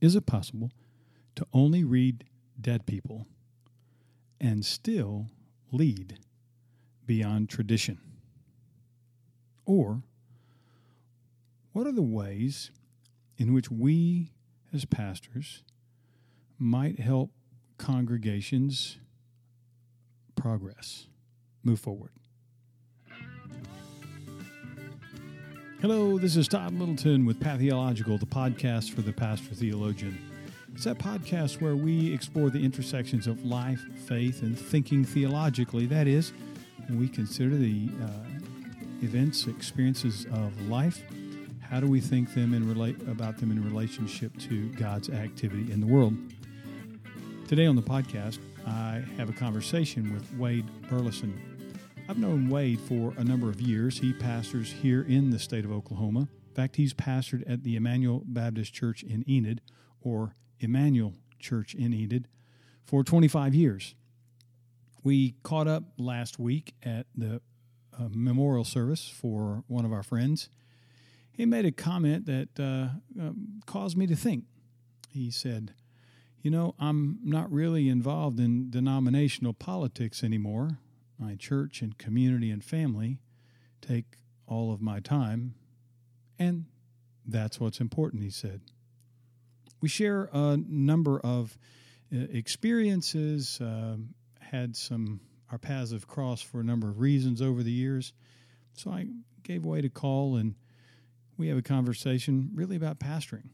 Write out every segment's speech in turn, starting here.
is it possible to only read dead people and still lead beyond tradition? Or what are the ways in which we as pastors might help congregations progress, move forward? Hello, this is Todd Littleton with Patheological, the podcast for the pastor theologian. It's that podcast where we explore the intersections of life, faith, and thinking theologically. That is, we consider the uh, events, experiences of life. How do we think them and relate about them in relationship to God's activity in the world? Today on the podcast, I have a conversation with Wade Burleson. I've known Wade for a number of years. He pastors here in the state of Oklahoma. In fact, he's pastored at the Emmanuel Baptist Church in Enid, or Emmanuel Church in Enid, for 25 years. We caught up last week at the uh, memorial service for one of our friends. He made a comment that uh, uh, caused me to think. He said, You know, I'm not really involved in denominational politics anymore my church and community and family take all of my time, and that's what's important, he said. We share a number of uh, experiences, uh, had some, our paths have crossed for a number of reasons over the years. So I gave Wade to call and we have a conversation really about pastoring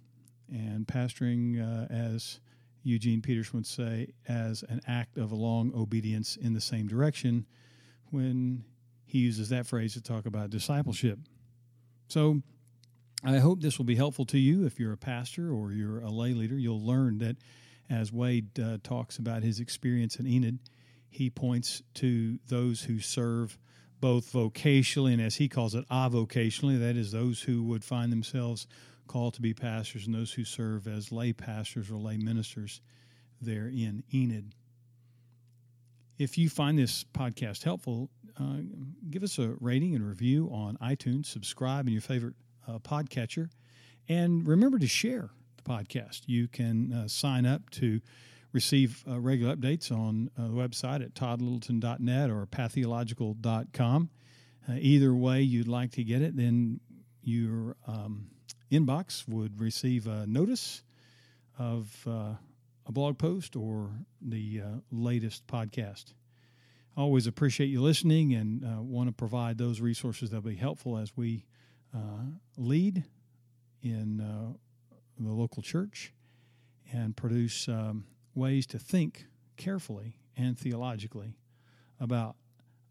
and pastoring uh, as Eugene Peterson would say, as an act of a long obedience in the same direction when he uses that phrase to talk about discipleship. So I hope this will be helpful to you if you're a pastor or you're a lay leader. You'll learn that as Wade uh, talks about his experience in Enid, he points to those who serve both vocationally and, as he calls it, avocationally. That is, those who would find themselves called to be pastors and those who serve as lay pastors or lay ministers there in Enid. If you find this podcast helpful, uh, give us a rating and review on iTunes, subscribe in your favorite uh, podcatcher, and remember to share the podcast. You can uh, sign up to receive uh, regular updates on uh, the website at toddlittleton.net or patheological.com. Uh, either way you'd like to get it, then your um, inbox would receive a notice of uh, a blog post or the uh, latest podcast. I always appreciate you listening and uh, want to provide those resources that will be helpful as we uh, lead in uh, the local church and produce um, ways to think carefully and theologically about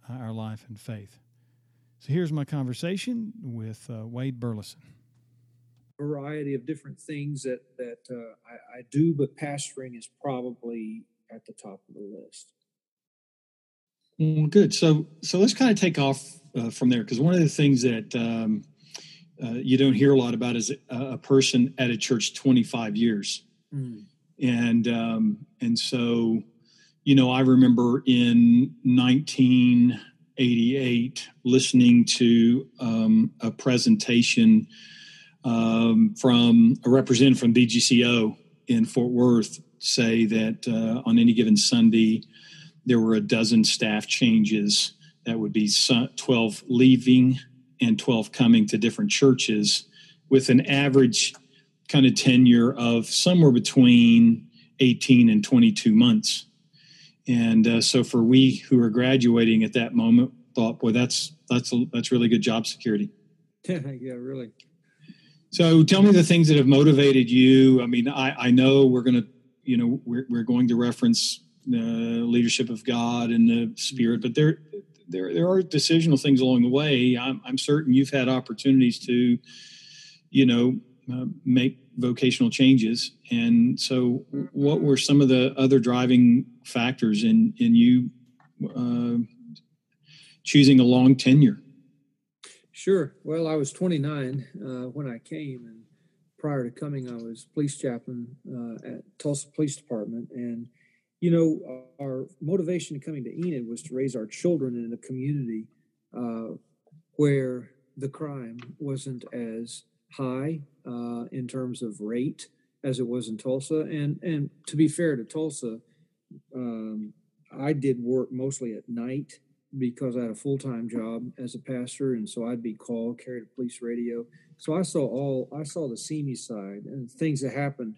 our life and faith. So here's my conversation with uh, Wade Burleson variety of different things that that uh, I, I, do, but pastoring is probably at the top of the list. Well, good. So so let's kind of take off uh, from there because one of the things that um, uh, you don't hear a lot about is a, a person at a church 25 years, mm. and um, and so you know I remember in 1988 listening to um, a presentation um, from a representative from BGCO in Fort Worth say that uh, on any given Sunday, there were a dozen staff changes. That would be 12 leaving and 12 coming to different churches with an average kind of tenure of somewhere between 18 and 22 months. And uh, so for we who are graduating at that moment, thought, boy, that's that's that's really good job security. yeah, really. So tell me the things that have motivated you. I mean, I, I know we're going to, you know, we're, we're going to reference the leadership of God and the Spirit, but there, there, there are decisional things along the way. I'm, I'm certain you've had opportunities to, you know, uh, make vocational changes. And so, what were some of the other driving factors in in you uh, choosing a long tenure? Sure. Well, I was 29 uh, when I came, and prior to coming, I was police chaplain uh, at Tulsa Police Department. And, you know, our motivation in coming to Enid was to raise our children in a community uh, where the crime wasn't as high uh, in terms of rate as it was in Tulsa. And and to be fair to Tulsa, um, I did work mostly at night because I had a full time job as a pastor, and so I'd be called, carried a police radio. So I saw all I saw the seamy side and things that happened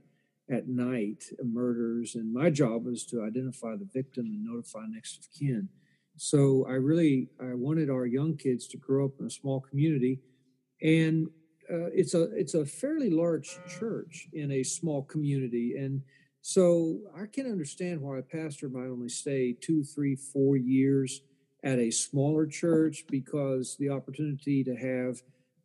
at night, murders, and my job was to identify the victim and notify next of kin. So I really I wanted our young kids to grow up in a small community, and uh, it's a it's a fairly large church in a small community, and so I can understand why a pastor might only stay two, three, four years at a smaller church because the opportunity to have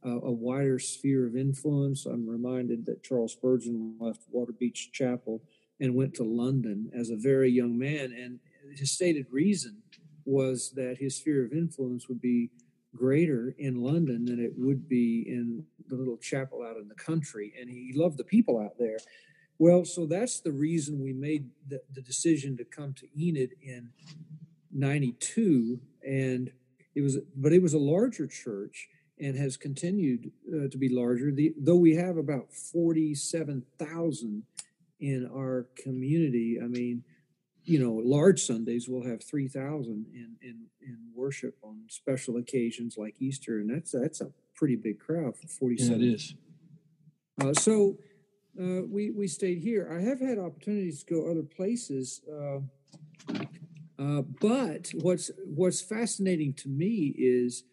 uh, a wider sphere of influence. I'm reminded that Charles Spurgeon left Waterbeach Chapel and went to London as a very young man, and his stated reason was that his sphere of influence would be greater in London than it would be in the little chapel out in the country. And he loved the people out there. Well, so that's the reason we made the, the decision to come to Enid in 92. And it was, but it was a larger church and has continued uh, to be larger. The, though we have about 47,000 in our community, I mean, you know, large Sundays we'll have 3,000 in, in, in worship on special occasions like Easter. And that's, that's a pretty big crowd for 47. Yeah, it is. Uh, so uh, we, we stayed here. I have had opportunities to go other places. Uh, uh but what's, what's fascinating to me is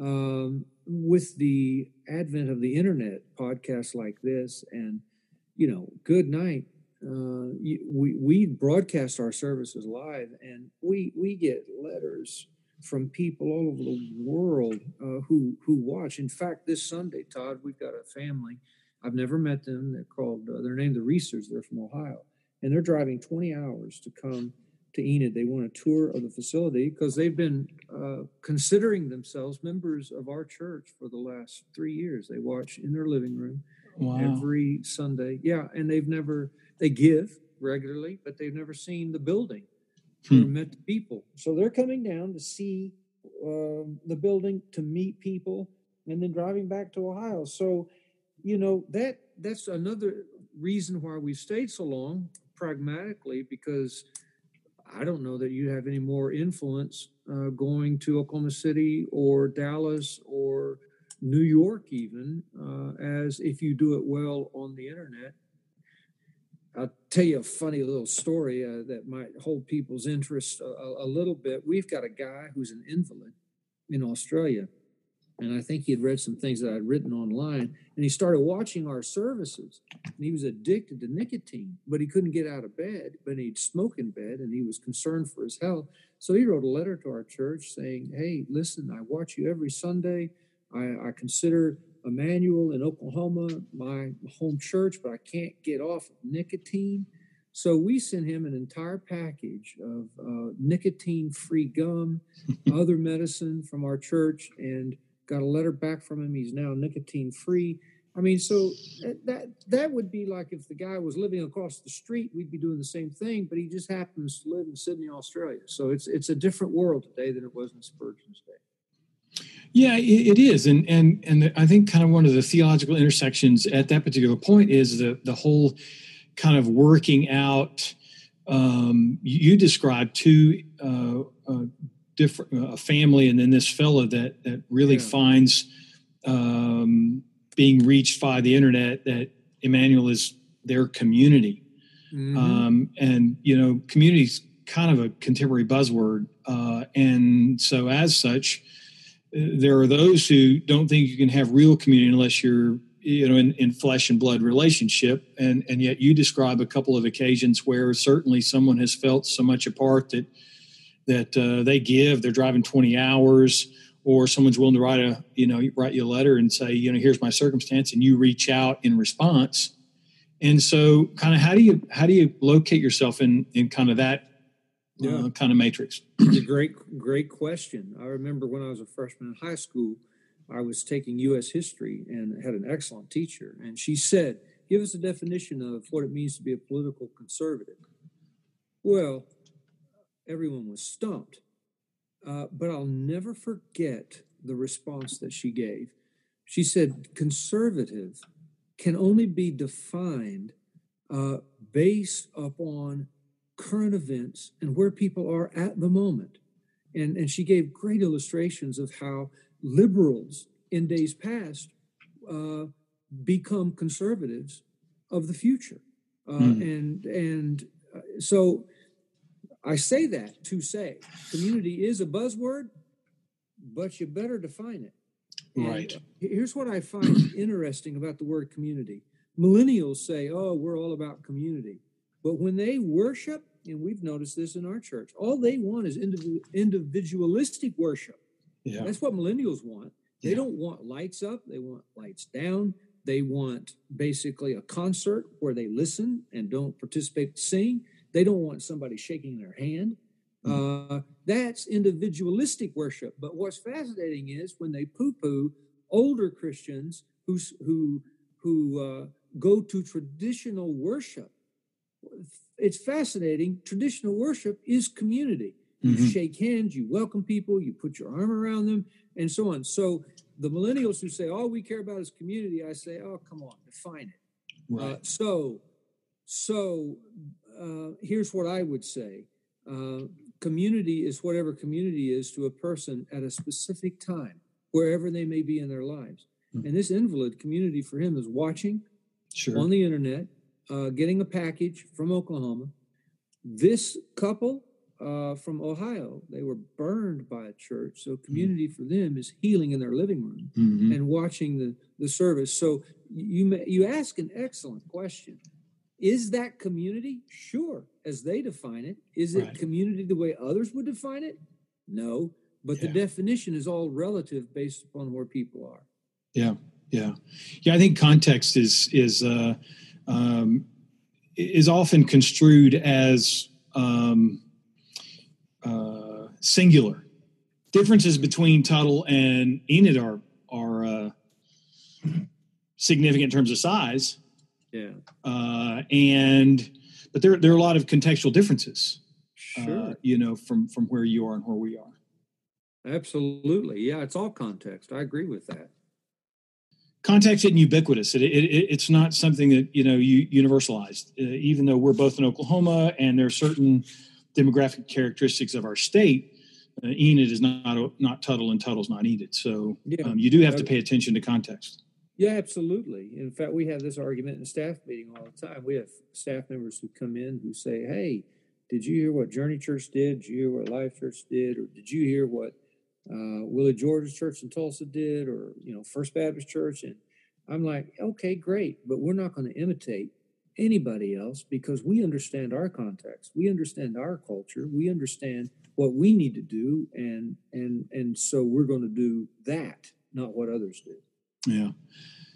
um, with the advent of the internet, podcasts like this, and you know, good night. Uh, we we broadcast our services live, and we we get letters from people all over the world uh, who who watch. In fact, this Sunday, Todd, we've got a family. I've never met them. They're called. Uh, they're named the Reesers. They're from Ohio, and they're driving 20 hours to come to Enid. They want a tour of the facility because they've been uh, considering themselves members of our church for the last three years. They watch in their living room wow. every Sunday. Yeah, and they've never they give regularly, but they've never seen the building hmm. or met people. So they're coming down to see uh, the building, to meet people, and then driving back to Ohio. So, you know that that's another reason why we've stayed so long pragmatically because I don't know that you have any more influence uh, going to Oklahoma City or Dallas or New York, even uh, as if you do it well on the internet. I'll tell you a funny little story uh, that might hold people's interest a, a, little bit. We've got a guy who's an invalid in Australia and I think he had read some things that I'd written online, and he started watching our services. And he was addicted to nicotine, but he couldn't get out of bed. But he'd smoke in bed, and he was concerned for his health. So he wrote a letter to our church saying, "Hey, listen, I watch you every Sunday. I, I consider Emmanuel in Oklahoma my home church, but I can't get off of nicotine." So we sent him an entire package of uh, nicotine-free gum, other medicine from our church, and got a letter back from him. He's now nicotine free. I mean, so that that would be like if the guy was living across the street, we'd be doing the same thing. But he just happens to live in Sydney, Australia. So it's it's a different world today than it was in Spurgeon's day. Yeah, it is, and and and I think kind of one of the theological intersections at that particular point is the the whole kind of working out. Um, you described two uh, uh, different a family and then this fellow that that really yeah. finds um, being reached by the internet that Emmanuel is their community. Mm-hmm. Um, and you know, community is kind of a contemporary buzzword, uh, and so as such, uh, there are those who don't think you can have real community unless you're you know in, in flesh and blood relationship and and yet you describe a couple of occasions where certainly someone has felt so much apart that that uh, they give. They're driving 20 hours, or someone's willing to write a you know write you a letter and say you know here's my circumstance, and you reach out in response. And so, kind of, how do you how do you locate yourself in in kind of that uh, yeah. uh, kind of matrix? It's a great great question. I remember when I was a freshman in high school, I was taking U.S. history and had an excellent teacher, and she said, "Give us a definition of what it means to be a political conservative." Well, everyone was stumped. Uh, but I'll never forget the response that she gave. She said, conservative can only be defined uh, based upon current events and where people are at the moment. And, and she gave great illustrations of how liberals in days past uh, become conservatives of the future. Uh, mm. And and uh, so I say that to say community is a buzzword, but you better define it. Right. And here's what I find interesting about the word community. Millennials say, "Oh, we're all about community," but when they worship, and we've noticed this in our church, all they want is individualistic worship. Yeah. That's what millennials want. They yeah. don't want lights up, they want lights down. They want basically a concert where they listen and don't participate, sing. They don't want somebody shaking their hand. Mm-hmm. Uh, that's individualistic worship. But what's fascinating is when they poo-poo older Christians who who who uh, go to traditional worship. It's fascinating. Traditional worship is community. You mm-hmm. shake hands, you welcome people, you put your arm around them, and so on. So the millennials who say all we care about is community, I say, oh come on, define it. Right. Uh, so, so uh, here's what I would say: uh, community is whatever community is to a person at a specific time, wherever they may be in their lives. Mm-hmm. And this invalid community for him is watching sure. on the internet, uh, getting a package from Oklahoma. This couple uh, from Ohio. They were burned by a church. So community mm-hmm. for them is healing in their living room mm-hmm. and watching the, the service. So you you ask an excellent question. Is that community? Sure, as they define it. Is it right. community the way others would define it? No, but yeah. the definition is all relative based upon where people are. Yeah, yeah, yeah. I think context is is uh, um, is often construed as um, uh, singular. Differences between Tuttle and Enid are are uh, significant in terms of size. Yeah. Uh, and but there there are a lot of contextual differences. Uh, sure. you know, from from where you are and where we are. Absolutely. Yeah, it's all context. I agree with that. Context isn't ubiquitous. It, it, it, it's not something that you know you universalized. Uh, even though we're both in Oklahoma, and there are certain demographic characteristics of our state, uh, Enid is not not Tuttle and Tuttle's not Enid. So yeah. um, you do have to pay attention to context. Yeah, absolutely. In fact, we have this argument in staff meeting all the time. We have staff members who come in who say, "Hey, did you hear what Journey Church did? Did you hear what Life Church did? Or did you hear what uh, Willie George's Church in Tulsa did? Or you know, First Baptist Church?" And I'm like, "Okay, great, but we're not going to imitate anybody else because we understand our context we understand our culture we understand what we need to do and and and so we're going to do that not what others do yeah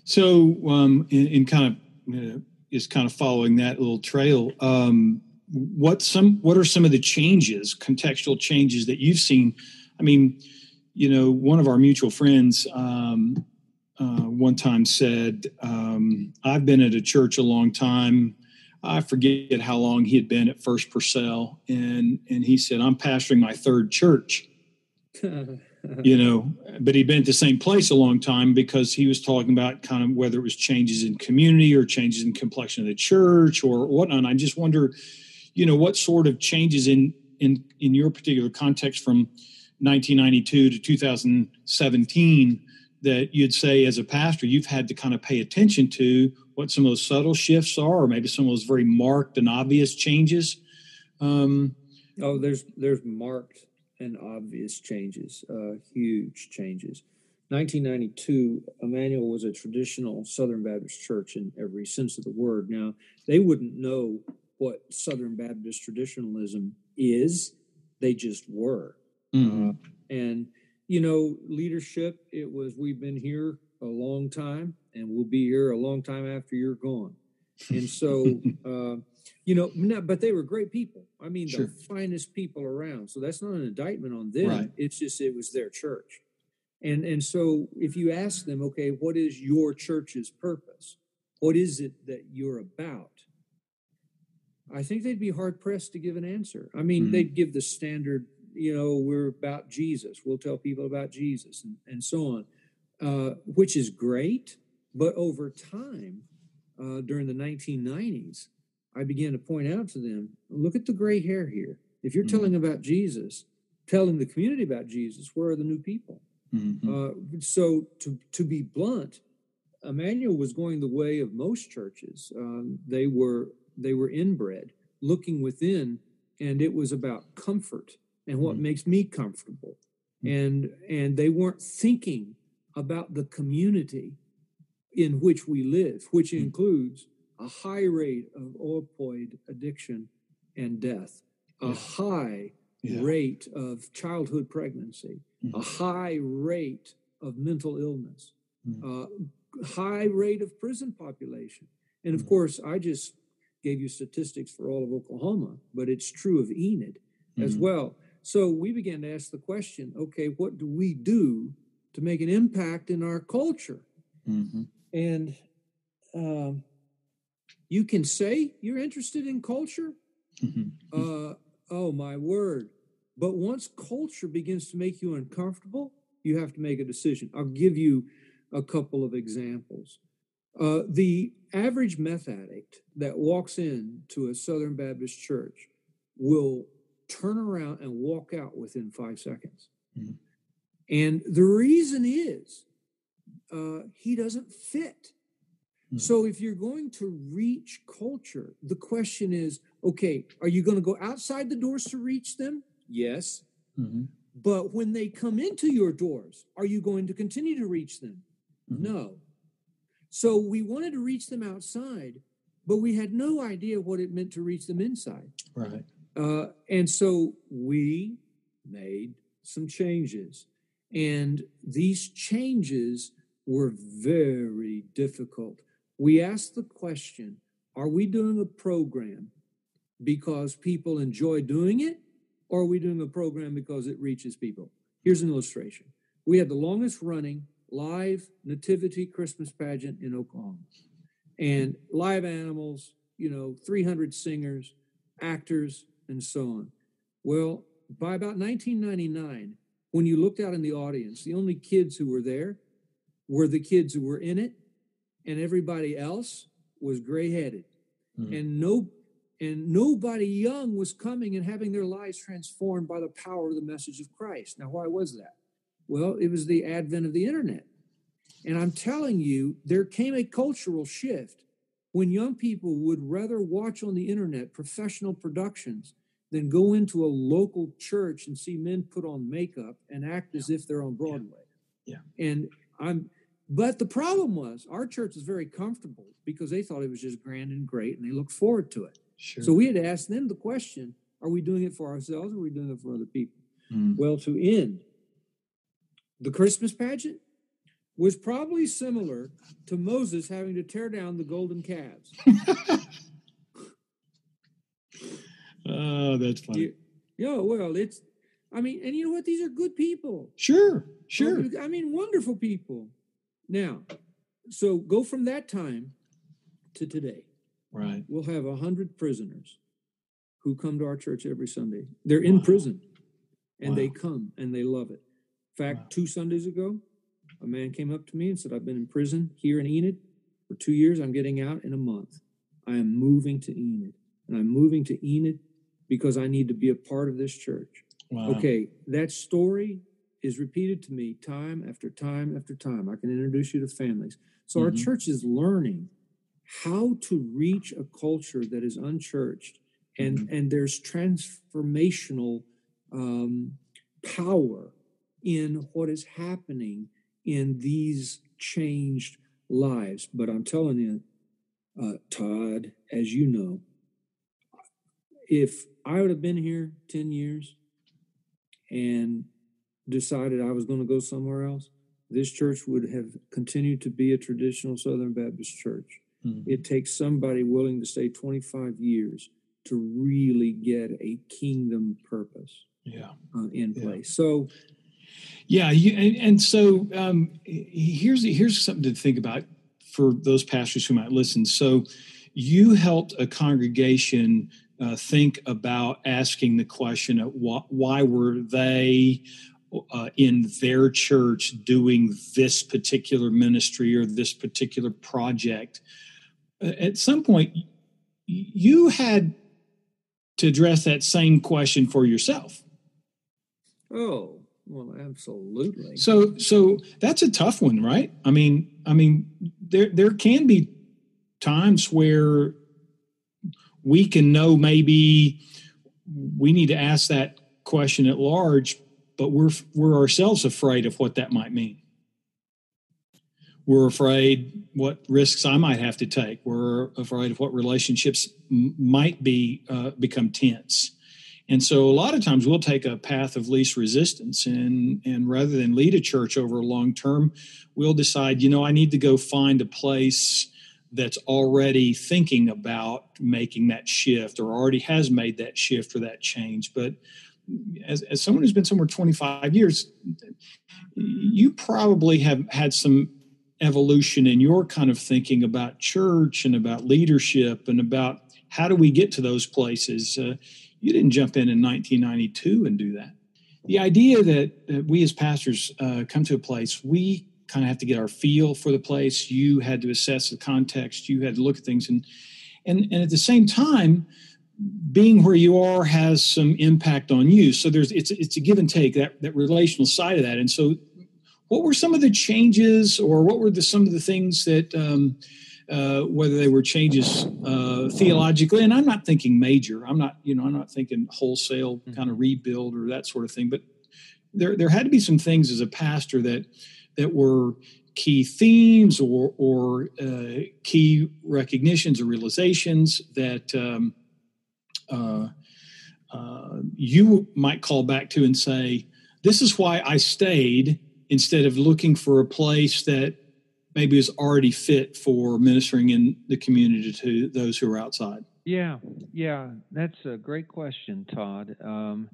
so um in, in kind of uh, is kind of following that little trail um what some what are some of the changes contextual changes that you've seen i mean you know one of our mutual friends um uh, one time said, um, I've been at a church a long time. I forget how long he had been at First Purcell. And, and he said, I'm pastoring my third church. you know, but he'd been at the same place a long time because he was talking about kind of whether it was changes in community or changes in complexion of the church or whatnot. And I just wonder, you know, what sort of changes in in in your particular context from 1992 to 2017 that you'd say as a pastor you've had to kind of pay attention to what some of those subtle shifts are or maybe some of those very marked and obvious changes um, oh there's there's marked and obvious changes uh, huge changes 1992 emmanuel was a traditional southern baptist church in every sense of the word now they wouldn't know what southern baptist traditionalism is they just were mm-hmm. uh, and you know, leadership, it was we've been here a long time and we'll be here a long time after you're gone. And so, uh, you know, but they were great people. I mean, sure. the finest people around. So that's not an indictment on them. Right. It's just it was their church. And and so if you ask them, okay, what is your church's purpose? What is it that you're about? I think they'd be hard pressed to give an answer. I mean, mm-hmm. they'd give the standard you know, we're about Jesus. We'll tell people about Jesus and, and so on, uh, which is great. But over time, uh, during the 1990s, I began to point out to them look at the gray hair here. If you're Mhm. telling about Jesus, telling the community about Jesus, where are the new people? Mhm. Uh, so, to, to be blunt, Emmanuel was going the way of most churches. Um, they were they were inbred, looking within, and it was about comfort and what Mhm. makes me comfortable, Mhm. and and they weren't thinking about the community in which we live, which Mhm. includes a high rate of opioid addiction and death, a Yeah. high Yeah. rate of childhood pregnancy, a Mhm. high rate of mental illness, Mhm. uh, high rate of prison population. And of Mhm. course, I just gave you statistics for all of Oklahoma, but it's true of Enid as Mhm. well. So we began to ask the question okay, what do we do to make an impact in our culture? Mhm. And um, you can say you're interested in culture. Uh, oh, my word. But once culture begins to make you uncomfortable, you have to make a decision. I'll give you a couple of examples. Uh, the average meth addict that walks into a Southern Baptist church will turn around and walk out within five seconds. Mhm. And the reason is uh, he doesn't fit. Mhm. So if you're going to reach culture, the question is okay, are you going to go outside the doors to reach them? Yes. Mhm. But when they come into your doors, are you going to continue to reach them? Mhm. No. So we wanted to reach them outside, but we had no idea what it meant to reach them inside. Right. Uh, and so we made some changes. And these changes were very difficult. We asked the question Are we doing a program because people enjoy doing it, or are we doing a program because it reaches people? Here's an illustration. We had the longest running live nativity Christmas pageant in Oklahoma, and live animals, you know, 300 singers, actors, and so on. Well, by about 1999, when you looked out in the audience, the only kids who were there were the kids who were in it, and everybody else was gray headed. Mhm. And no and nobody young was coming and having their lives transformed by the power of the message of Christ. Now, why was that? Well, it was the advent of the internet. And I'm telling you, there came a cultural shift when young people would rather watch on the internet professional productions than go into a local church and see men put on makeup and act as if they're on Broadway. Yeah. And I'm but the problem was our church was very comfortable because they thought it was just grand and great and they looked forward to it. Sure. So we had to ask them the question, are we doing it for ourselves or are we doing it for other people? Mhm. Well, to end, the Christmas pageant was probably similar to Moses having to tear down the golden calves. Oh, that's funny. Yeah, well, it's, I mean, and you know what? These are good people. Sure. Sure. I mean, wonderful people. Now, so go from that time to today. Right. We'll have a hundred prisoners who come to our church every Sunday. They're in Wow. prison and they come and they love it. In fact, Wow. two Sundays ago, a man came up to me and said, I've been in prison here in Enid for two years. I'm getting out in a month. I am moving to Enid. And I'm moving to Enid because I need to be a part of this church. Wow. Okay, that story is repeated to me time after time after time. I can introduce you to families. So our Mhm. church is learning how to reach a culture that is unchurched, and Mhm. and there's transformational um, power in what is happening in these changed lives. But I'm telling you, uh, Todd, as you know, if I would have been here 10 years and decided I was going to go somewhere else, this church would have continued to be a traditional Southern Baptist church. Mhm. It takes somebody willing to stay 25 years to really get a kingdom purpose Yeah. uh, in Yeah. place. So, Yeah, you, and, and so um, here's here's something to think about for those pastors who might listen. So you helped a congregation uh, think about asking the question of why, why were they uh, in their church doing this particular ministry or this particular project. Uh, At some point, you had to address that same question for yourself. Oh, well, absolutely. So, so that's a tough one, right? I mean, I mean, there there can be times where we can know maybe we need to ask that question at large, but we're we're ourselves afraid of what that might mean. We're afraid what risks I might have to take. We're afraid of what relationships m- might be uh, become tense. And so a lot of times we'll take a path of least resistance and and rather than lead a church over a long term, we'll decide, you know, I need to go find a place that's already thinking about making that shift or already has made that shift or that change. But as, as someone who's been somewhere 25 years, you probably have had some evolution in your kind of thinking about church and about leadership and about how do we get to those places. Uh, you didn't jump in in 1992 and do that. The idea that, that we as pastors uh, come to a place, we kind of have to get our feel for the place. You had to assess the context. You had to look at things, and and and at the same time, being where you are has some impact on you. So there's it's it's a give and take that that relational side of that. And so, what were some of the changes, or what were the some of the things that um, uh, whether they were changes uh, theologically, and I'm not thinking major. I'm not, you know, I'm not thinking wholesale mm-hmm. kind of rebuild or that sort of thing. But there, there had to be some things as a pastor that that were key themes or, or uh, key recognitions or realizations that um, uh, uh, you might call back to and say, This is why I stayed instead of looking for a place that maybe is already fit for ministering in the community to those who are outside? Yeah, yeah, that's a great question, Todd. Um,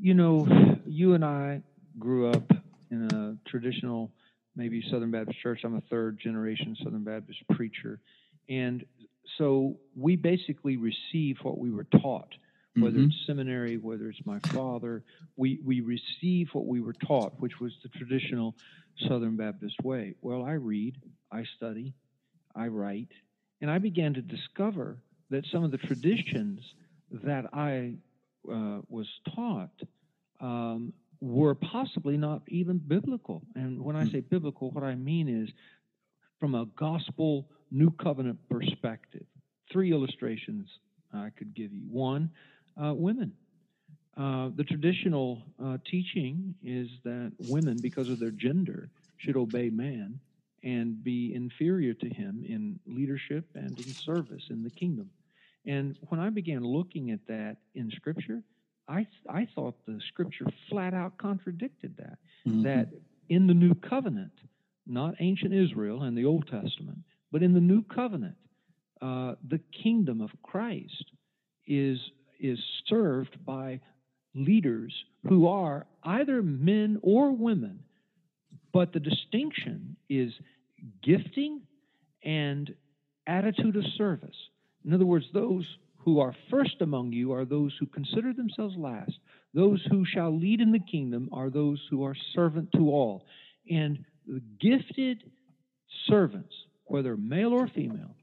you know, you and I grew up in a traditional, maybe Southern Baptist church. I'm a third generation Southern Baptist preacher. And so we basically receive what we were taught, whether mm-hmm. it's seminary, whether it's my father. We, we receive what we were taught, which was the traditional Southern Baptist way. Well, I read, I study, I write, and I began to discover that some of the traditions that I uh, was taught um, were possibly not even biblical. And when I hmm. say biblical, what I mean is from a gospel new covenant perspective. Three illustrations I could give you. One, uh, women. Uh, the traditional uh, teaching is that women, because of their gender, should obey man and be inferior to him in leadership and in service in the kingdom. And when I began looking at that in Scripture, I I thought the scripture flat out contradicted that. Mm-hmm. That in the new covenant, not ancient Israel and the Old Testament, but in the new covenant, uh, the kingdom of Christ is is served by leaders who are either men or women, but the distinction is gifting and attitude of service. In other words, those who are first among you are those who consider themselves last. Those who shall lead in the kingdom are those who are servant to all. And the gifted servants, whether male or female,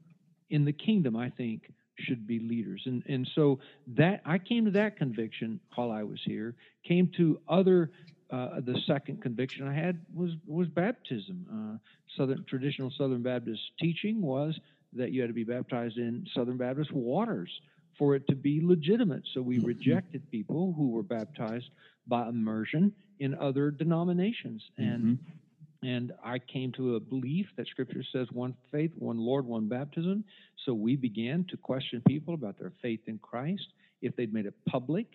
in the kingdom, I think, should be leaders. And and so that I came to that conviction while I was here. Came to other. Uh, the second conviction I had was was baptism. Uh, Southern traditional Southern Baptist teaching was that you had to be baptized in Southern Baptist waters for it to be legitimate. So we mm-hmm. rejected people who were baptized by immersion in other denominations. And mm-hmm. And I came to a belief that Scripture says one faith, one Lord, one baptism. So we began to question people about their faith in Christ, if they'd made it public,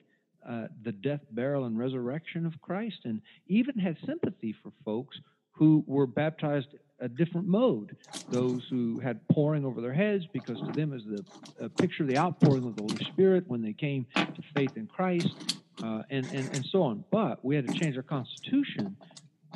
uh, the death, burial, and resurrection of Christ, and even had sympathy for folks who were baptized a different mode. Those who had pouring over their heads, because to them is the picture of the outpouring of the Holy Spirit when they came to faith in Christ, uh, and, and and so on. But we had to change our constitution.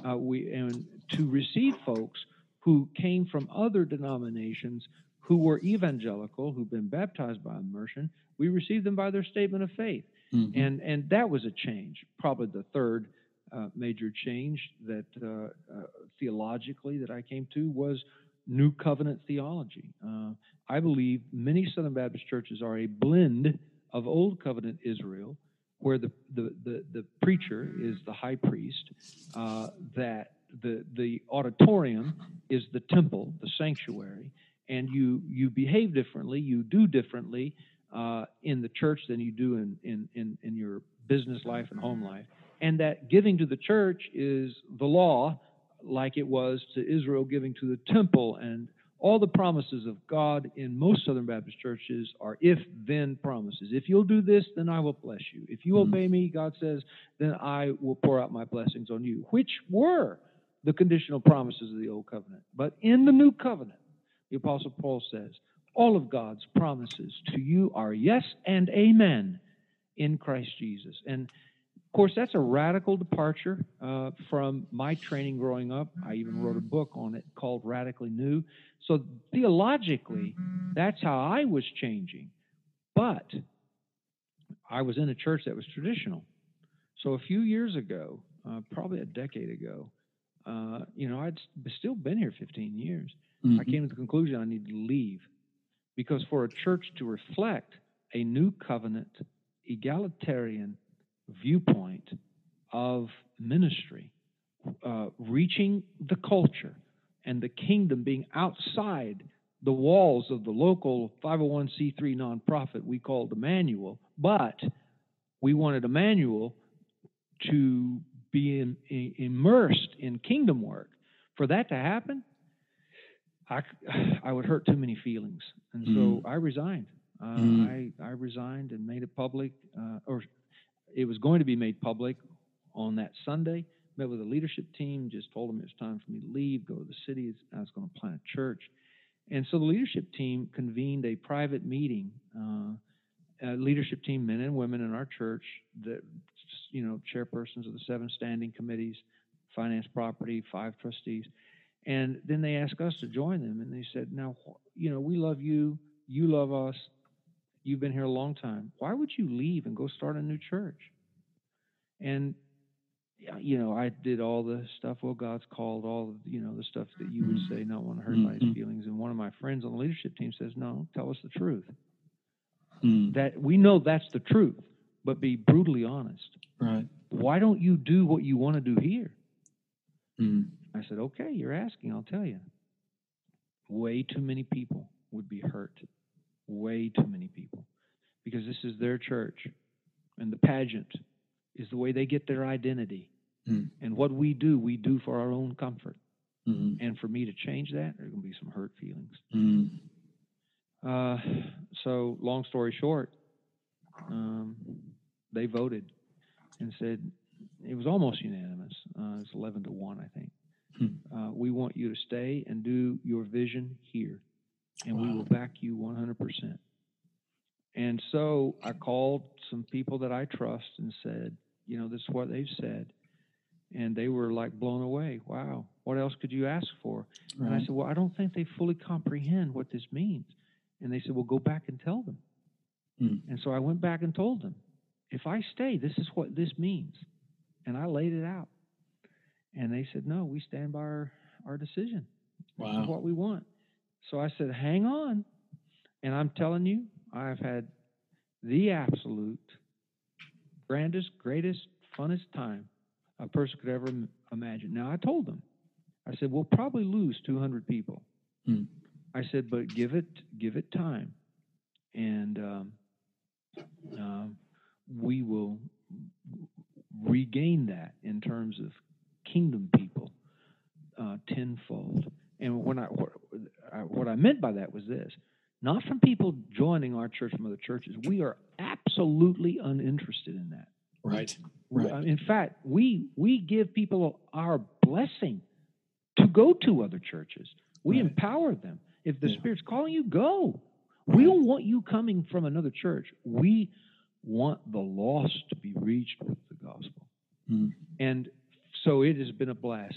Uh, we and to receive folks who came from other denominations who were evangelical, who've been baptized by immersion. We received them by their statement of faith, mm-hmm. and and that was a change. Probably the third uh, major change that uh, uh, theologically that I came to was New Covenant theology. Uh, I believe many Southern Baptist churches are a blend of Old Covenant Israel, where the, the, the, the preacher is the high priest, uh, that the, the auditorium is the temple, the sanctuary, and you, you behave differently, you do differently uh, in the church than you do in, in, in, in your business life and home life. And that giving to the church is the law, like it was to Israel giving to the temple and all the promises of God in most Southern Baptist churches are if then promises. If you'll do this, then I will bless you. If you Mm-hmm. obey me, God says, then I will pour out my blessings on you, which were the conditional promises of the old covenant. But in the new covenant, the Apostle Paul says, all of God's promises to you are yes and amen in Christ Jesus. And of course, that's a radical departure uh, from my training growing up. I even wrote a book on it called Radically New. So theologically, that's how I was changing. But I was in a church that was traditional. So a few years ago, uh, probably a decade ago, uh, you know, I'd still been here 15 years. I Mhm. came to the conclusion I needed to leave because for a church to reflect a new covenant, egalitarian viewpoint of ministry, uh, reaching the culture and the kingdom being outside the walls of the local 501c3 nonprofit we called Emmanuel, but we wanted Emmanuel to be in, i- immersed in kingdom work. For that to happen, I, I would hurt too many feelings, and so Mm. I resigned. Uh, Mm. I, I resigned and made it public, uh, or it was going to be made public on that Sunday. Met with the leadership team, just told them it was time for me to leave, go to the city. I was going to plant a church, and so the leadership team convened a private meeting. Uh, uh, leadership team, men and women in our church, the you know, chairpersons of the seven standing committees, finance, property, five trustees, and then they asked us to join them, and they said, "Now, you know, we love you, you love us, you've been here a long time. Why would you leave and go start a new church?" And you know, I did all the stuff. Well, God's called all of you know the stuff that you would Mhm. say, not want to hurt anybody's Mhm. feelings. And one of my friends on the leadership team says, "No, tell us the truth." Mm. that we know that's the truth, but be brutally honest. Right. Why don't you do what you want to do here? Mm. I said, okay, you're asking, I'll tell you. Way too many people would be hurt. Way too many people. Because this is their church. And the pageant is the way they get their identity. Mm. And what we do, we do for our own comfort. Mm. And for me to change that, there's going to be some hurt feelings. Mm. Uh, so, long story short, um, they voted and said it was almost unanimous. Uh, it's eleven to one, I think. Hmm. Uh, we want you to stay and do your vision here, and we will back you one hundred percent. And so I called some people that I trust and said, you know, this is what they've said, and they were like blown away. Wow, what else could you ask for? And I said, Well, I don't think they fully comprehend what this means. And they said, Well, go back and tell them. Hmm. And so I went back and told them, If I stay, this is what this means. And I laid it out. And they said, No, we stand by our, our decision. This Wow. is what we want. So I said, Hang on. And I'm telling you, I've had the absolute grandest, greatest, funnest time a person could ever imagine. Now, I told them, I said, we'll probably lose 200 people. Hmm. I said, but give it, give it time, and um, um, we will regain that in terms of kingdom people uh, tenfold. And when I what, I what I meant by that was this: not from people joining our church from other churches. We are absolutely uninterested in that. Right. Right. uh, In fact, we we give people our blessing to go to other churches. We Right. empower them. If the Yeah. Spirit's calling you, go. We don't want you coming from another church. We want the lost to be reached with the gospel. Mm. And so it has been a blast.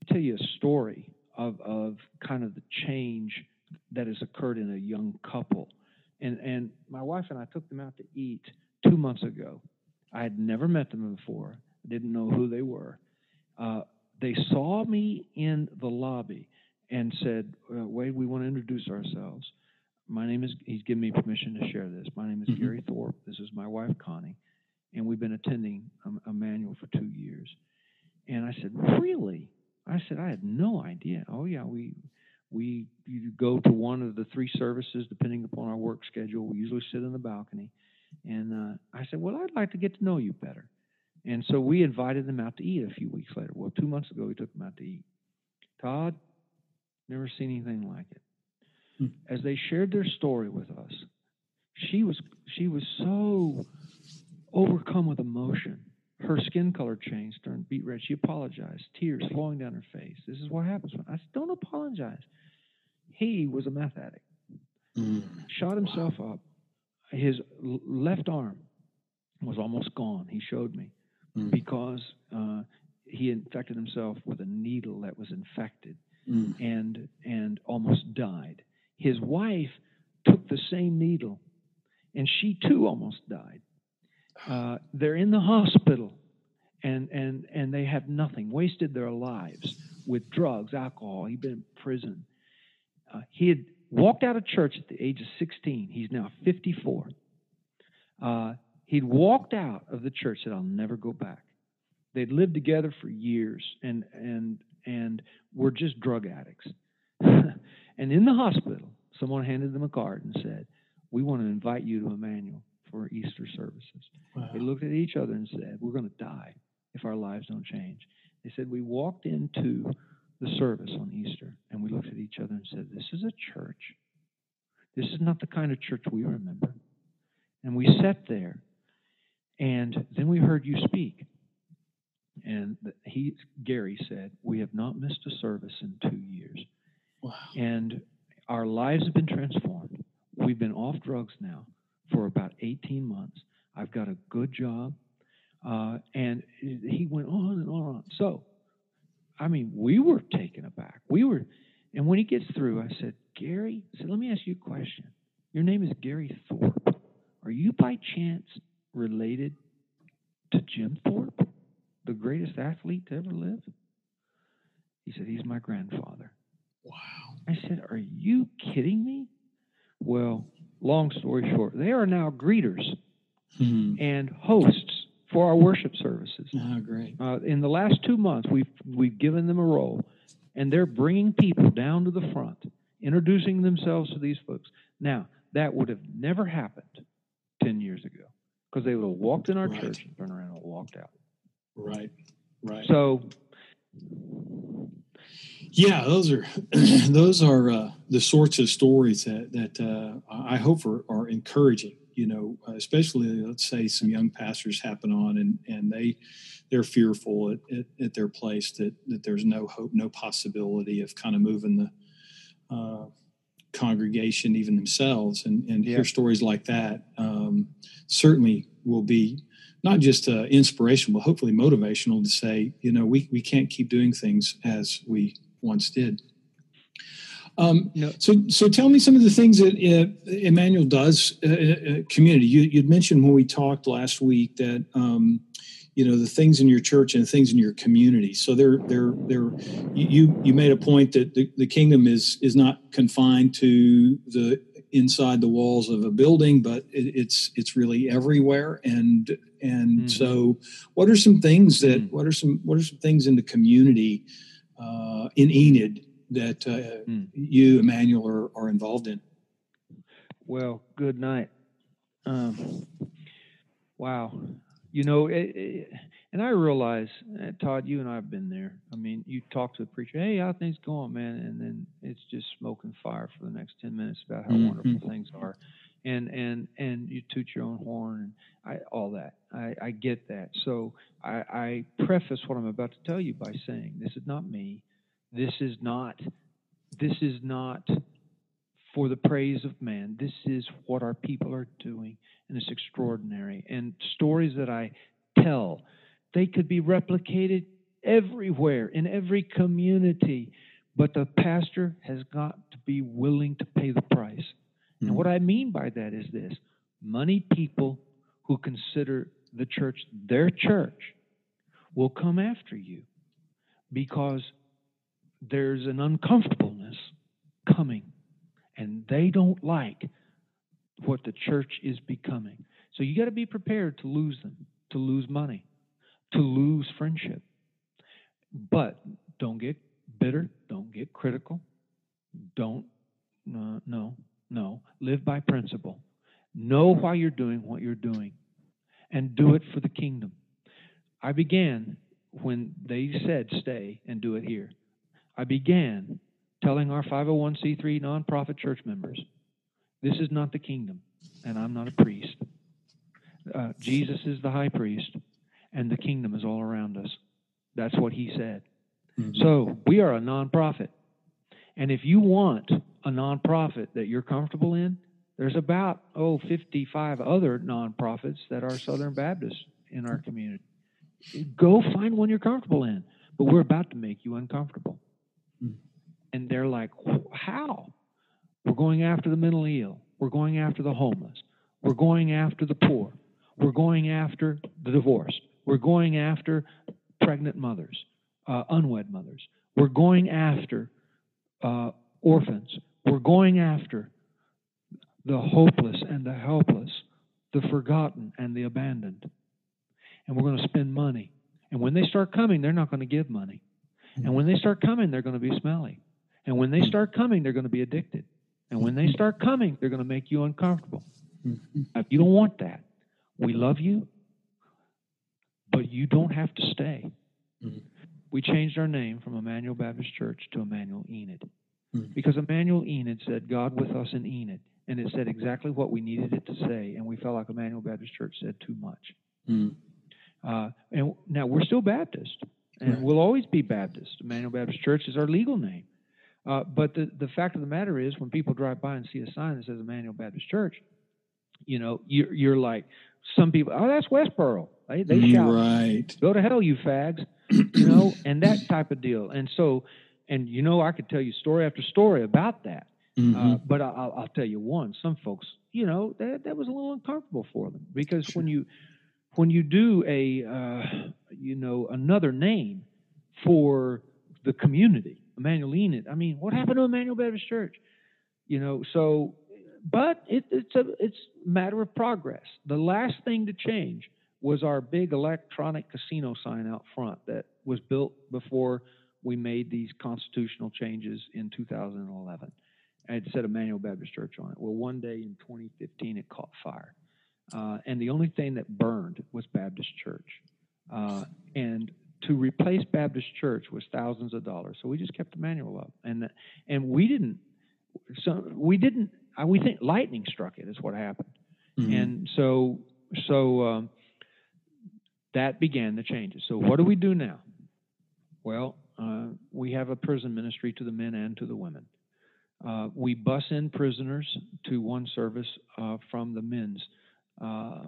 I'll tell you a story of, of kind of the change that has occurred in a young couple. And, and my wife and I took them out to eat two months ago. I had never met them before, I didn't know who they were. Uh, they saw me in the lobby and said, uh, Wade, we want to introduce ourselves. My name is, he's given me permission to share this. My name is Mhm. Gary Thorpe. This is my wife, Connie. And we've been attending a, Emmanuel for two years. And I said, Really? I said, I had no idea. Oh, yeah, we, we you go to one of the three services depending upon our work schedule. We usually sit in the balcony. And uh, I said, Well, I'd like to get to know you better. And so we invited them out to eat a few weeks later. Well, two months ago, we took them out to eat. Todd, never seen anything like it. Hmm. As they shared their story with us, she was she was so overcome with emotion. Her skin color changed, turned beet red. She apologized, tears flowing down her face. This is what happens. When, I "Don't apologize." He was a meth addict. Mm. Shot himself up. His l- left arm was almost gone. He showed me Mm. because uh, he infected himself with a needle that was infected Mm. and and almost died. His wife took the same needle, and she too almost died. Uh, they're in the hospital, and and and they have nothing. Wasted their lives with drugs, alcohol. He'd been in prison. Uh, he had walked out of church at the age of 16. He's now 54. Uh, he'd walked out of the church. Said, "I'll never go back." They'd lived together for years, and and and were just drug addicts. and in the hospital, someone handed them a card and said, "We want to invite you to Emmanuel for Easter services." Wow. They looked at each other and said, We're going to die if our lives don't change. They said, We walked into the service on Easter and we looked at each other and said, This is a church. This is not the kind of church we remember. And we sat there and then we heard you speak. And he, Gary said, We have not missed a service in two years. Wow. And our lives have been transformed. We've been off drugs now for about 18 months. I've got a good job. Uh, and he went on and on and on. So, I mean, we were taken aback. We were, and when he gets through, I said, Gary, I said, let me ask you a question. Your name is Gary Thorpe. Are you by chance related to Jim Thorpe, the greatest athlete to ever live? He said, he's my grandfather. Wow. I said, Are you kidding me? Well, long story short, they are now greeters Mm. and hosts for our worship services. Ah, great. Uh, in the last two months, we've we've given them a role, and they're bringing people down to the front, introducing themselves to these folks. Now, that would have never happened ten years ago because they would have walked in our Right. church and turned around and walked out. Right. Right. So, Yeah, those are those are uh, the sorts of stories that that uh, I hope are, are encouraging. You know, especially let's say some young pastors happen on and and they they're fearful at, at, at their place that that there's no hope, no possibility of kind of moving the uh, congregation, even themselves, and and Yeah. hear stories like that um, certainly will be not just uh, inspirational, but hopefully motivational to say, you know, we, we can't keep doing things as we once did. Um, No. So, so tell me some of the things that uh, Emmanuel does uh, uh, community. You, you'd mentioned when we talked last week that um, you know the things in your church and the things in your community. So they're they're they're you you made a point that the, the kingdom is is not confined to the inside the walls of a building, but it, it's it's really everywhere. And and Mhm. so, what are some things that Mhm. what are some what are some things in the community uh, in Enid that uh, Mm. you, Emmanuel, are, are involved in? Well, good night. Um, wow. You know, it, it, and I realize, uh, Todd, you and I have been there. I mean, you talk to the preacher, hey, how things going, man? And then it's just smoke and fire for the next 10 minutes about how Mhm. wonderful things are. And, and, and you toot your own horn and I, all that. I, I get that. So I, I preface what I'm about to tell you by saying, this is not me. This is not, this is not for the praise of man. This is what our people are doing, and it's extraordinary. And stories that I tell, they could be replicated everywhere in every community, but the pastor has got to be willing to pay the price. And what I mean by that is this money people who consider the church their church will come after you because there's an uncomfortableness coming, and they don't like what the church is becoming. So you got to be prepared to lose them, to lose money, to lose friendship. But don't get bitter, don't get critical, don't, uh, no, no. Live by principle. Know why you're doing what you're doing and do it for the kingdom. I began when they said stay and do it here. I began telling our 501c3 nonprofit church members this is not the kingdom, and I'm not a priest. Uh, Jesus is the high priest, and the kingdom is all around us. That's what he said. Mm-hmm. So we are a nonprofit. And if you want a nonprofit that you're comfortable in, there's about, oh, 55 other nonprofits that are Southern Baptists in our community. Go find one you're comfortable in. But we're about to make you uncomfortable. Mm. And they're like, how? We're going after the mentally ill. We're going after the homeless. We're going after the poor. We're going after the divorced. We're going after pregnant mothers, uh, unwed mothers. We're going after uh, orphans. We're going after the hopeless and the helpless, the forgotten and the abandoned. And we're going to spend money. And when they start coming, they're not going to give money. And when they start coming, they're going to be smelly. And when they start coming, they're going to be addicted. And when they start coming, they're going to make you uncomfortable. If you don't want that, we love you, but you don't have to stay. Mm-hmm. We changed our name from Emmanuel Baptist Church to Emmanuel Enid. Because Emmanuel Enid said, God with us in Enid and it said exactly what we needed it to say, and we felt like Emmanuel Baptist Church said too much. Mm. Uh, and now we're still Baptist, and right. we'll always be Baptist. Emmanuel Baptist Church is our legal name. Uh, but the, the fact of the matter is, when people drive by and see a sign that says Emmanuel Baptist Church, you know, you're, you're like, some people, oh, that's Westboro. They, they mm, shout, right. go to hell, you fags, you know, and that type of deal. And so, and you know, I could tell you story after story about that. Mm-hmm. Uh, but I, will I'll tell you one: some folks, you know, that that was a little uncomfortable for them because sure. when you when you do a uh, you know another name for the community, Emmanuel Enid. I mean, what happened to Emmanuel Baptist Church? You know, so but it, it's a it's a matter of progress. The last thing to change was our big electronic casino sign out front that was built before we made these constitutional changes in 2011 and it said Emmanuel Baptist Church on it. Well, one day in 2015, it caught fire. Uh, and the only thing that burned was Baptist Church. Uh, and to replace Baptist Church was thousands of dollars. So we just kept Emmanuel up. And, and we didn't, so we didn't, uh, we think lightning struck it is what happened. Mm-hmm. And so, so um, that began the changes. So what do we do now? Well, uh, we have a prison ministry to the men and to the women. Uh, we bus in prisoners to one service uh, from the men's uh,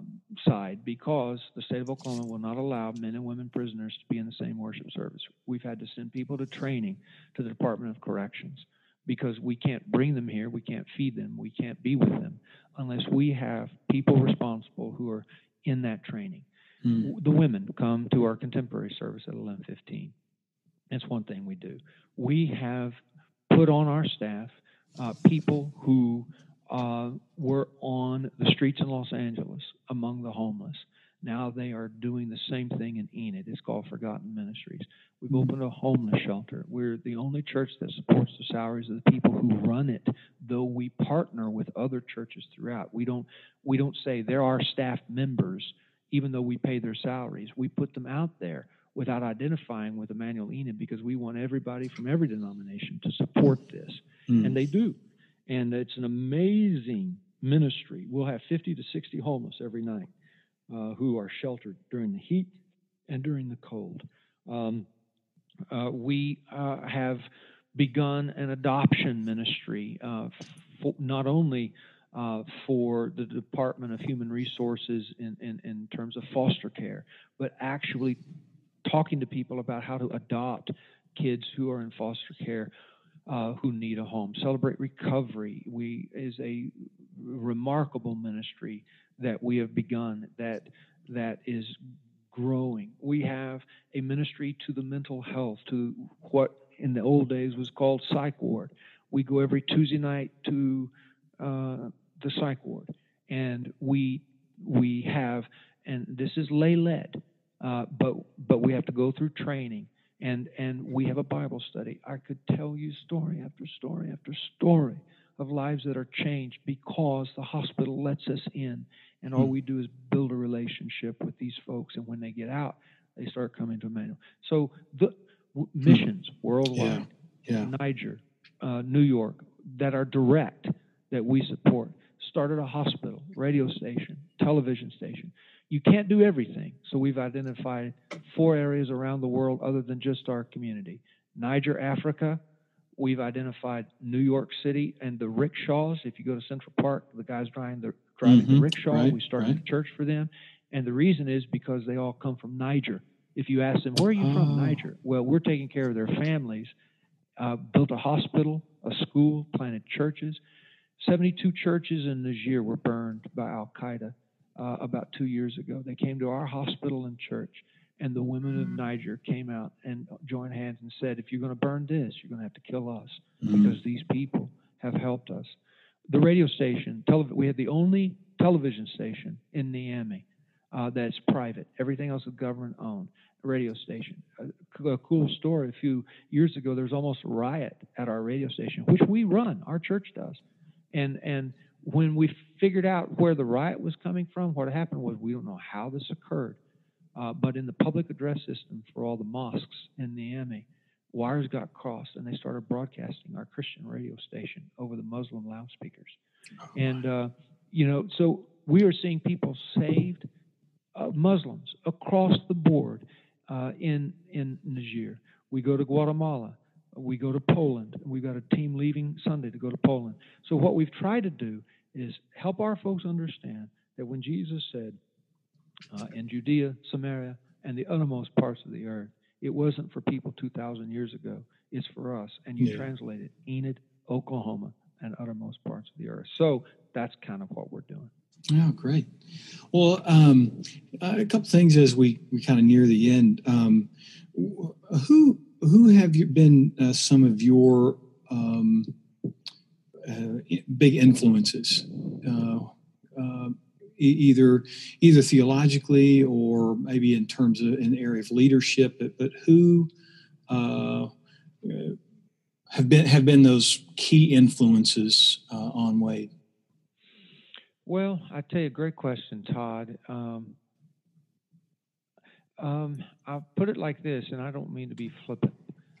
side because the state of Oklahoma will not allow men and women prisoners to be in the same worship service. We've had to send people to training to the Department of Corrections because we can't bring them here, we can't feed them, we can't be with them unless we have people responsible who are in that training. Mm. The women come to our contemporary service at 11:15. That's one thing we do. We have put on our staff uh, people who uh, were on the streets in Los Angeles among the homeless. Now they are doing the same thing in Enid. It's called Forgotten Ministries. We've opened a homeless shelter. We're the only church that supports the salaries of the people who run it, though we partner with other churches throughout. We don't we don't say they're our staff members, even though we pay their salaries. We put them out there without identifying with Emmanuel Enid because we want everybody from every denomination to support this. Mm. And they do. And it's an amazing ministry. We'll have 50 to 60 homeless every night uh, who are sheltered during the heat and during the cold. Um, uh, we uh, have begun an adoption ministry, uh, not only uh, for the Department of Human Resources in, in, in terms of foster care, but actually talking to people about how to adopt kids who are in foster care uh, who need a home. Celebrate Recovery we is a remarkable ministry that we have begun that that is growing. We have a ministry to the mental health, to what in the old days was called psych ward. We go every Tuesday night to uh, the psych ward, and we we have, and this is lay led, uh, but but we have to go through training, and and we have a Bible study. I could tell you story after story after story of lives that are changed because the hospital lets us in, and all hmm. we do is build a relationship with these folks, and when they get out, they start coming to Emmanuel. So the w- missions worldwide, yeah. Yeah. Niger, uh, New York, that are direct that we support. Started a hospital, radio station, television station. You can't do everything, so we've identified four areas around the world other than just our community. Niger, Africa, we've identified New York City and the rickshaws. If you go to Central Park, the guys driving the driving mm-hmm. the rickshaw. Right, we started right. a church for them, and the reason is because they all come from Niger. If you ask them, where are you oh. from, Niger? Well, we're taking care of their families. Uh, built a hospital, a school, planted churches. 72 churches in Niger were burned by Al Qaeda uh, about two years ago. They came to our hospital and church, and the women of mm. Niger came out and joined hands and said, If you're going to burn this, you're going to have to kill us mm-hmm. because these people have helped us. The radio station, we had the only television station in Niamey uh, that's private. Everything else is government owned. Radio station. A, a, cool story. A few years ago, there was almost a riot at our radio station, which we run. Our church does. And and when we figured out where the riot was coming from, what happened was we don't know how this occurred, uh, but in the public address system for all the mosques in Niamey, wires got crossed and they started broadcasting our Christian radio station over the Muslim loudspeakers. Oh, and uh, you know, so we are seeing people saved uh, Muslims across the board uh, in in Niger. We go to Guatemala. We go to Poland. We've got a team leaving Sunday to go to Poland. So what we've tried to do is help our folks understand that when Jesus said, uh, "In Judea, Samaria, and the uttermost parts of the earth," it wasn't for people 2,000 years ago. It's for us. And you yeah. translate it, Enid, Oklahoma, and uttermost parts of the earth. So that's kind of what we're doing. Oh, great. Well, um, a couple things as we, we kind of near the end. Um, who who have you been uh, some of your um, uh, big influences, uh, uh either either theologically or maybe in terms of an area of leadership? But, but who uh, have been have been those key influences uh, on Wade? Well, I tell you, great question, Todd. Um, um, I'll put it like this, and I don't mean to be flippant.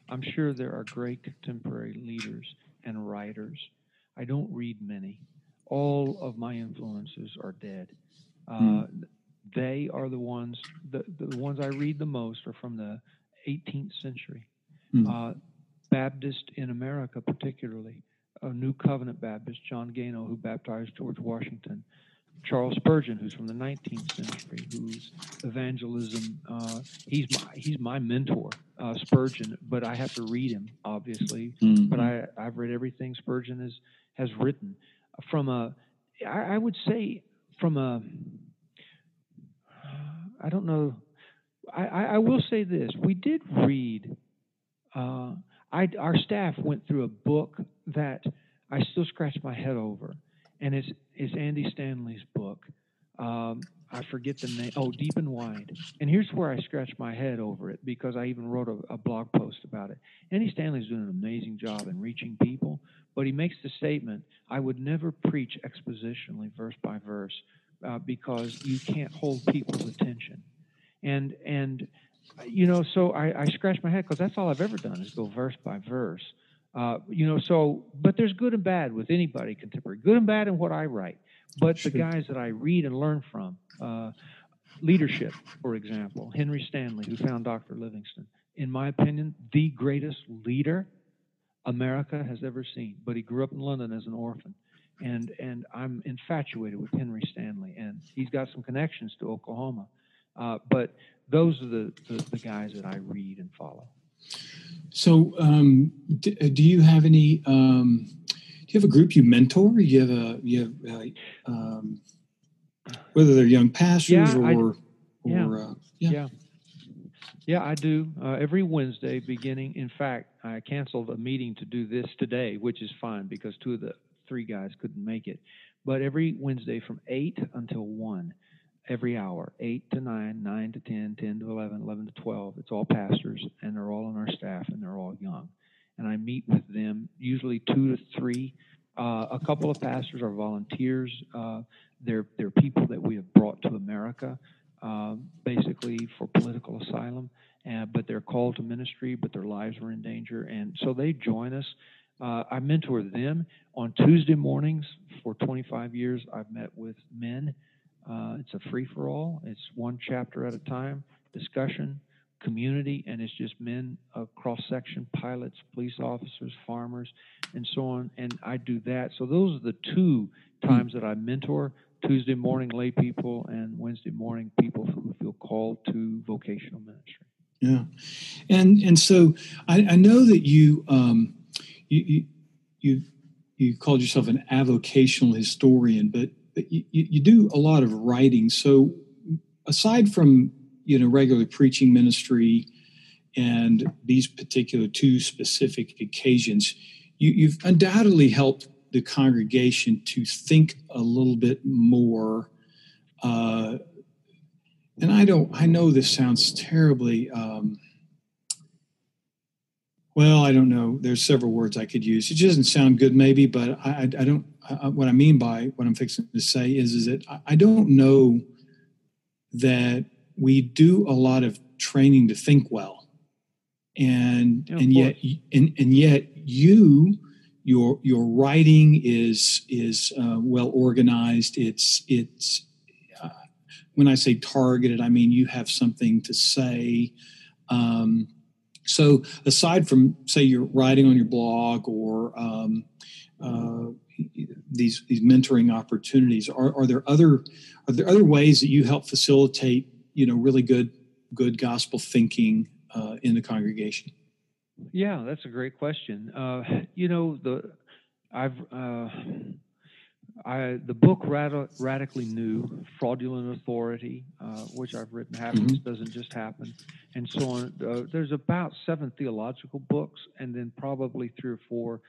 I'm sure there are great contemporary leaders and writers. I don't read many. All of my influences are dead. Uh, mm. They are the ones. The, the ones I read the most are from the 18th century. Mm. Uh, Baptist in America, particularly a New Covenant Baptist, John Gano, who baptized George Washington, Charles Spurgeon, who's from the 19th century, whose evangelism uh, he's my he's my mentor, uh, Spurgeon. But I have to read him, obviously. Mm-hmm. But I I've read everything Spurgeon has has written. From a, I, I would say from a, I don't know. I, I will say this: we did read. Uh, I, our staff went through a book that I still scratch my head over, and it's it's Andy Stanley's book. Um, I forget the name. Oh, Deep and Wide. And here's where I scratch my head over it because I even wrote a, a blog post about it. Andy Stanley's doing an amazing job in reaching people, but he makes the statement: I would never preach expositionally, verse by verse, uh, because you can't hold people's attention. And and you know, so I, I scratch my head because that's all I've ever done is go verse by verse. Uh, you know, so but there's good and bad with anybody contemporary, good and bad in what I write. But the guys that I read and learn from, uh, leadership, for example, Henry Stanley, who found Dr. Livingstone, in my opinion, the greatest leader America has ever seen. But he grew up in London as an orphan. And, and I'm infatuated with Henry Stanley, and he's got some connections to Oklahoma. Uh, but those are the, the, the, guys that I read and follow. So, um, do, uh, do, you have any? Um, do you have a group you mentor? You have a you have uh, um, whether they're young pastors yeah, or I, yeah. or uh, yeah. yeah. Yeah, I do. Uh, every Wednesday, beginning. In fact, I canceled a meeting to do this today, which is fine because two of the three guys couldn't make it. But every Wednesday from 8 until 1, every hour 8 to 9, 9 to 10, 10 to 11, 11 to 12. It's all pastors, and they're all on our staff, and they're all young. And I meet with them, usually two to three. Uh, a couple of pastors are volunteers. Uh, they're, they're people that we have brought to America, uh, basically for political asylum. But they're called to ministry, but their lives are in danger. And so they join us. Uh, I mentor them on Tuesday mornings for 25 years. I've met with men. Uh, it's a free for all. It's one chapter at a time, discussion, community, and it's just men of cross section, pilots, police officers, farmers, and so on. And I do that. So those are the two times that I mentor. Tuesday morning lay people and Wednesday morning people who feel called to vocational ministry. Yeah, and and so I, I know that you um, you you you called yourself an avocational historian, but you, you do a lot of writing. So aside from you know regular preaching ministry and these particular two specific occasions, you, you've undoubtedly helped the congregation to think a little bit more. Uh, and I don't. I know this sounds terribly. Um, well, I don't know. There's several words I could use. It doesn't sound good, maybe, but I, I don't. I, what I mean by what I'm fixing to say is, is that I don't know that we do a lot of training to think well, and and yet and, and yet you your your writing is is uh, well organized. It's it's uh, when I say targeted, I mean you have something to say. Um, so aside from say you're writing on your blog or um, these these mentoring opportunities, are, are there other are there other ways that you help facilitate you know really good good gospel thinking uh, in the congregation? Yeah, that's a great question. Uh, you know the I've uh, I, the book Rad- Radically New, Fraudulent Authority, uh, which I've written, Happiness mm-hmm. Doesn't Just Happen, and so on. Uh, there's about seven theological books, and then probably three or four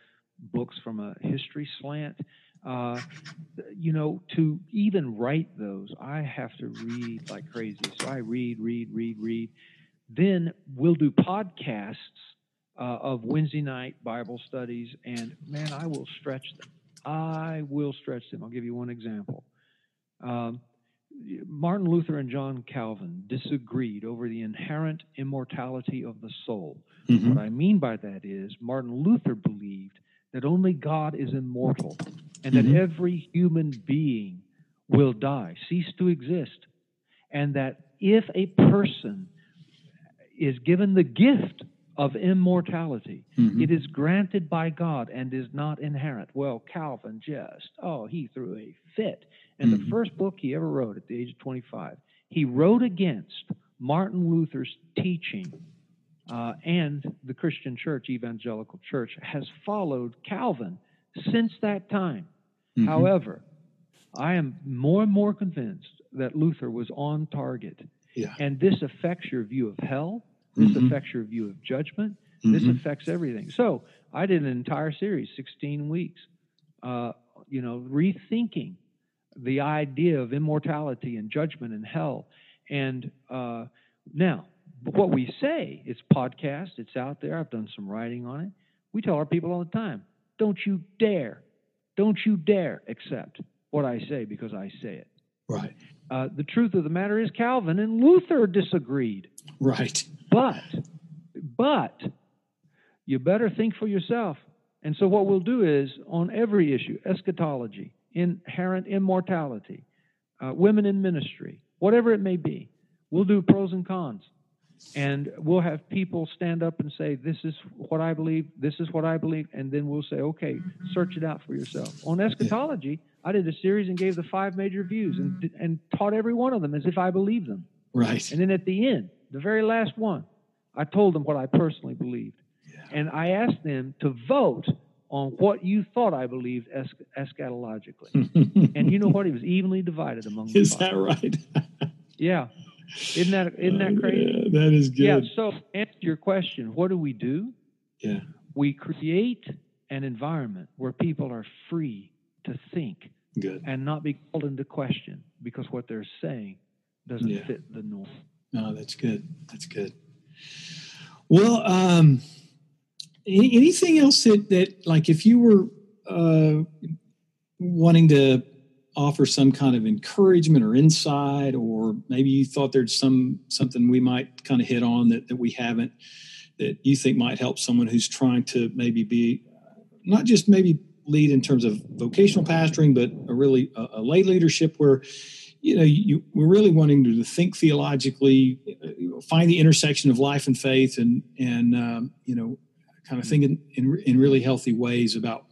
books from a history slant. Uh, you know, to even write those, I have to read like crazy. So I read, read, read, read. Then we'll do podcasts uh, of Wednesday night Bible studies, and man, I will stretch them I will stretch them. I'll give you one example. Um, Martin Luther and John Calvin disagreed over the inherent immortality of the soul. Mm-hmm. What I mean by that is, Martin Luther believed that only God is immortal and mm-hmm. that every human being will die, cease to exist, and that if a person is given the gift of immortality. Mm-hmm. It is granted by God and is not inherent. Well, Calvin just, oh, he threw a fit. And mm-hmm. the first book he ever wrote at the age of 25, he wrote against Martin Luther's teaching. Uh, and the Christian church, evangelical church, has followed Calvin since that time. Mm-hmm. However, I am more and more convinced that Luther was on target. Yeah. And this affects your view of hell this mm-hmm. affects your view of judgment. Mm-hmm. This affects everything. So I did an entire series, 16 weeks, uh, you know, rethinking the idea of immortality and judgment and hell. And uh, now, what we say, it's podcast, it's out there. I've done some writing on it. We tell our people all the time don't you dare, don't you dare accept what I say because I say it. Right. Uh, the truth of the matter is, Calvin and Luther disagreed. Right. But, but, you better think for yourself. And so, what we'll do is on every issue eschatology, inherent immortality, uh, women in ministry, whatever it may be we'll do pros and cons. And we'll have people stand up and say, This is what I believe, this is what I believe. And then we'll say, Okay, search it out for yourself. On eschatology, I did a series and gave the five major views and, and taught every one of them as if I believed them. Right. And then at the end, the very last one, I told them what I personally believed. Yeah. And I asked them to vote on what you thought I believed es- eschatologically. and you know what? It was evenly divided among Is that right? yeah. Isn't that isn't that crazy? Yeah, that is good. Yeah. So answer your question. What do we do? Yeah. We create an environment where people are free to think Good. and not be called into question because what they're saying doesn't Yeah. fit the norm. No, that's good. That's good. Well, um, any, anything else that, that, like, if you were uh, wanting to offer some kind of encouragement or insight, or maybe you thought there's some something we might kind of hit on that, that we haven't, that you think might help someone who's trying to maybe be not just maybe lead in terms of vocational pastoring, but a really a, a lay leadership where you know you, we're really wanting to think theologically find the intersection of life and faith and and um, you know kind of think in, in, in really healthy ways about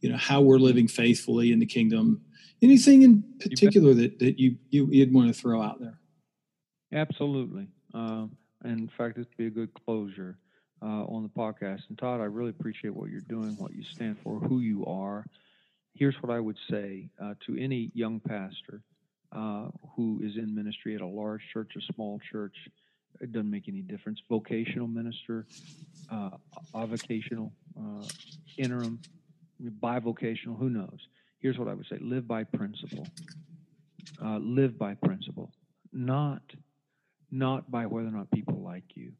you know how we're living faithfully in the kingdom anything in particular that, that you, you you'd want to throw out there Absolutely. Um, and in fact, this would be a good closure uh, on the podcast. And Todd, I really appreciate what you're doing, what you stand for, who you are. Here's what I would say uh, to any young pastor uh, who is in ministry at a large church, a small church. It doesn't make any difference. Vocational minister, uh, avocational, uh, interim, bivocational, who knows? Here's what I would say live by principle. Uh, live by principle, not not by whether or not people like you.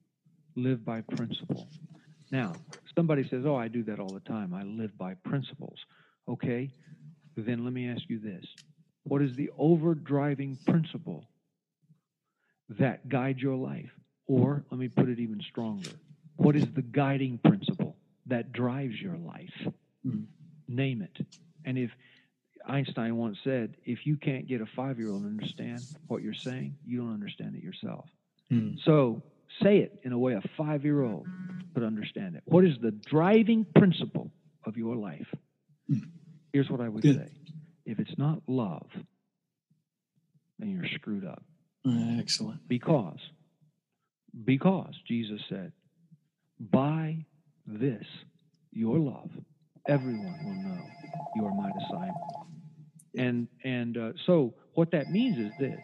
Live by principle. Now, somebody says, Oh, I do that all the time. I live by principles. Okay, then let me ask you this What is the overdriving principle that guides your life? Or let me put it even stronger What is the guiding principle that drives your life? Mm. Name it. And if Einstein once said, if you can't get a five year old to understand what you're saying, you don't understand it yourself. Mm. So say it in a way a five year old could understand it. What is the driving principle of your life? Mm. Here's what I would Good. say if it's not love, then you're screwed up. Uh, excellent Because, because Jesus said, by this, your love, everyone will know you are my disciple. And and uh, so what that means is this: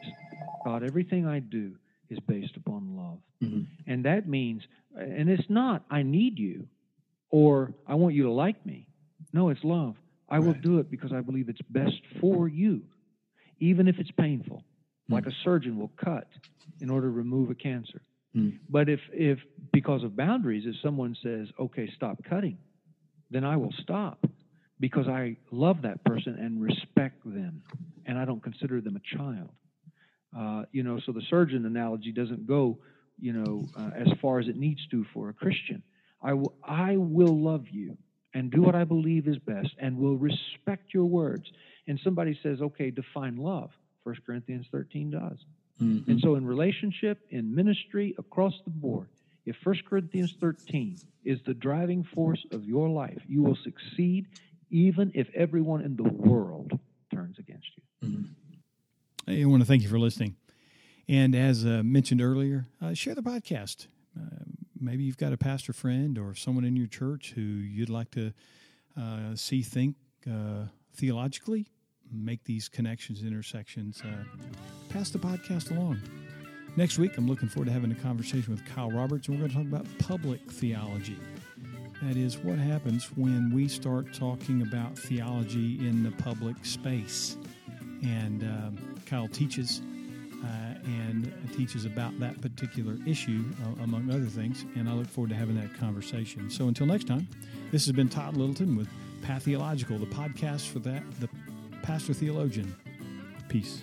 God, everything I do is based upon love, Mhm. and that means, and it's not I need you, or I want you to like me. No, it's love. I will do it because I believe it's best for you, even if it's painful. Like a surgeon will cut in order to remove a cancer. Mm. But if if because of boundaries, if someone says, "Okay, stop cutting," then I will stop because I love that person and respect them, and I don't consider them a child. Uh, you know, so the surgeon analogy doesn't go, you know, uh, as far as it needs to for a Christian. I will, love you and do what I believe is best, and will respect your words. And somebody says, "Okay, define love." 1 Corinthians 13 does. Mhm. And so, in relationship, in ministry, across the board, if 1 Corinthians 13 is the driving force of your life, you will succeed even if everyone in the world turns against you. Hey, I want to thank you for listening. And as uh, mentioned earlier, uh, share the podcast. Uh, maybe you've got a pastor friend or someone in your church who you'd like to uh, see think uh, theologically, make these connections, intersections. Uh, pass the podcast along. Next week, I'm looking forward to having a conversation with Kyle Roberts, and we're going to talk about public theology. That is, what happens when we start talking about theology in the public space. And um, Kyle teaches uh, and teaches about that particular issue, uh, among other things. And I look forward to having that conversation. So until next time, this has been Todd Littleton with Patheological, the podcast for that, the pastor theologian. Peace.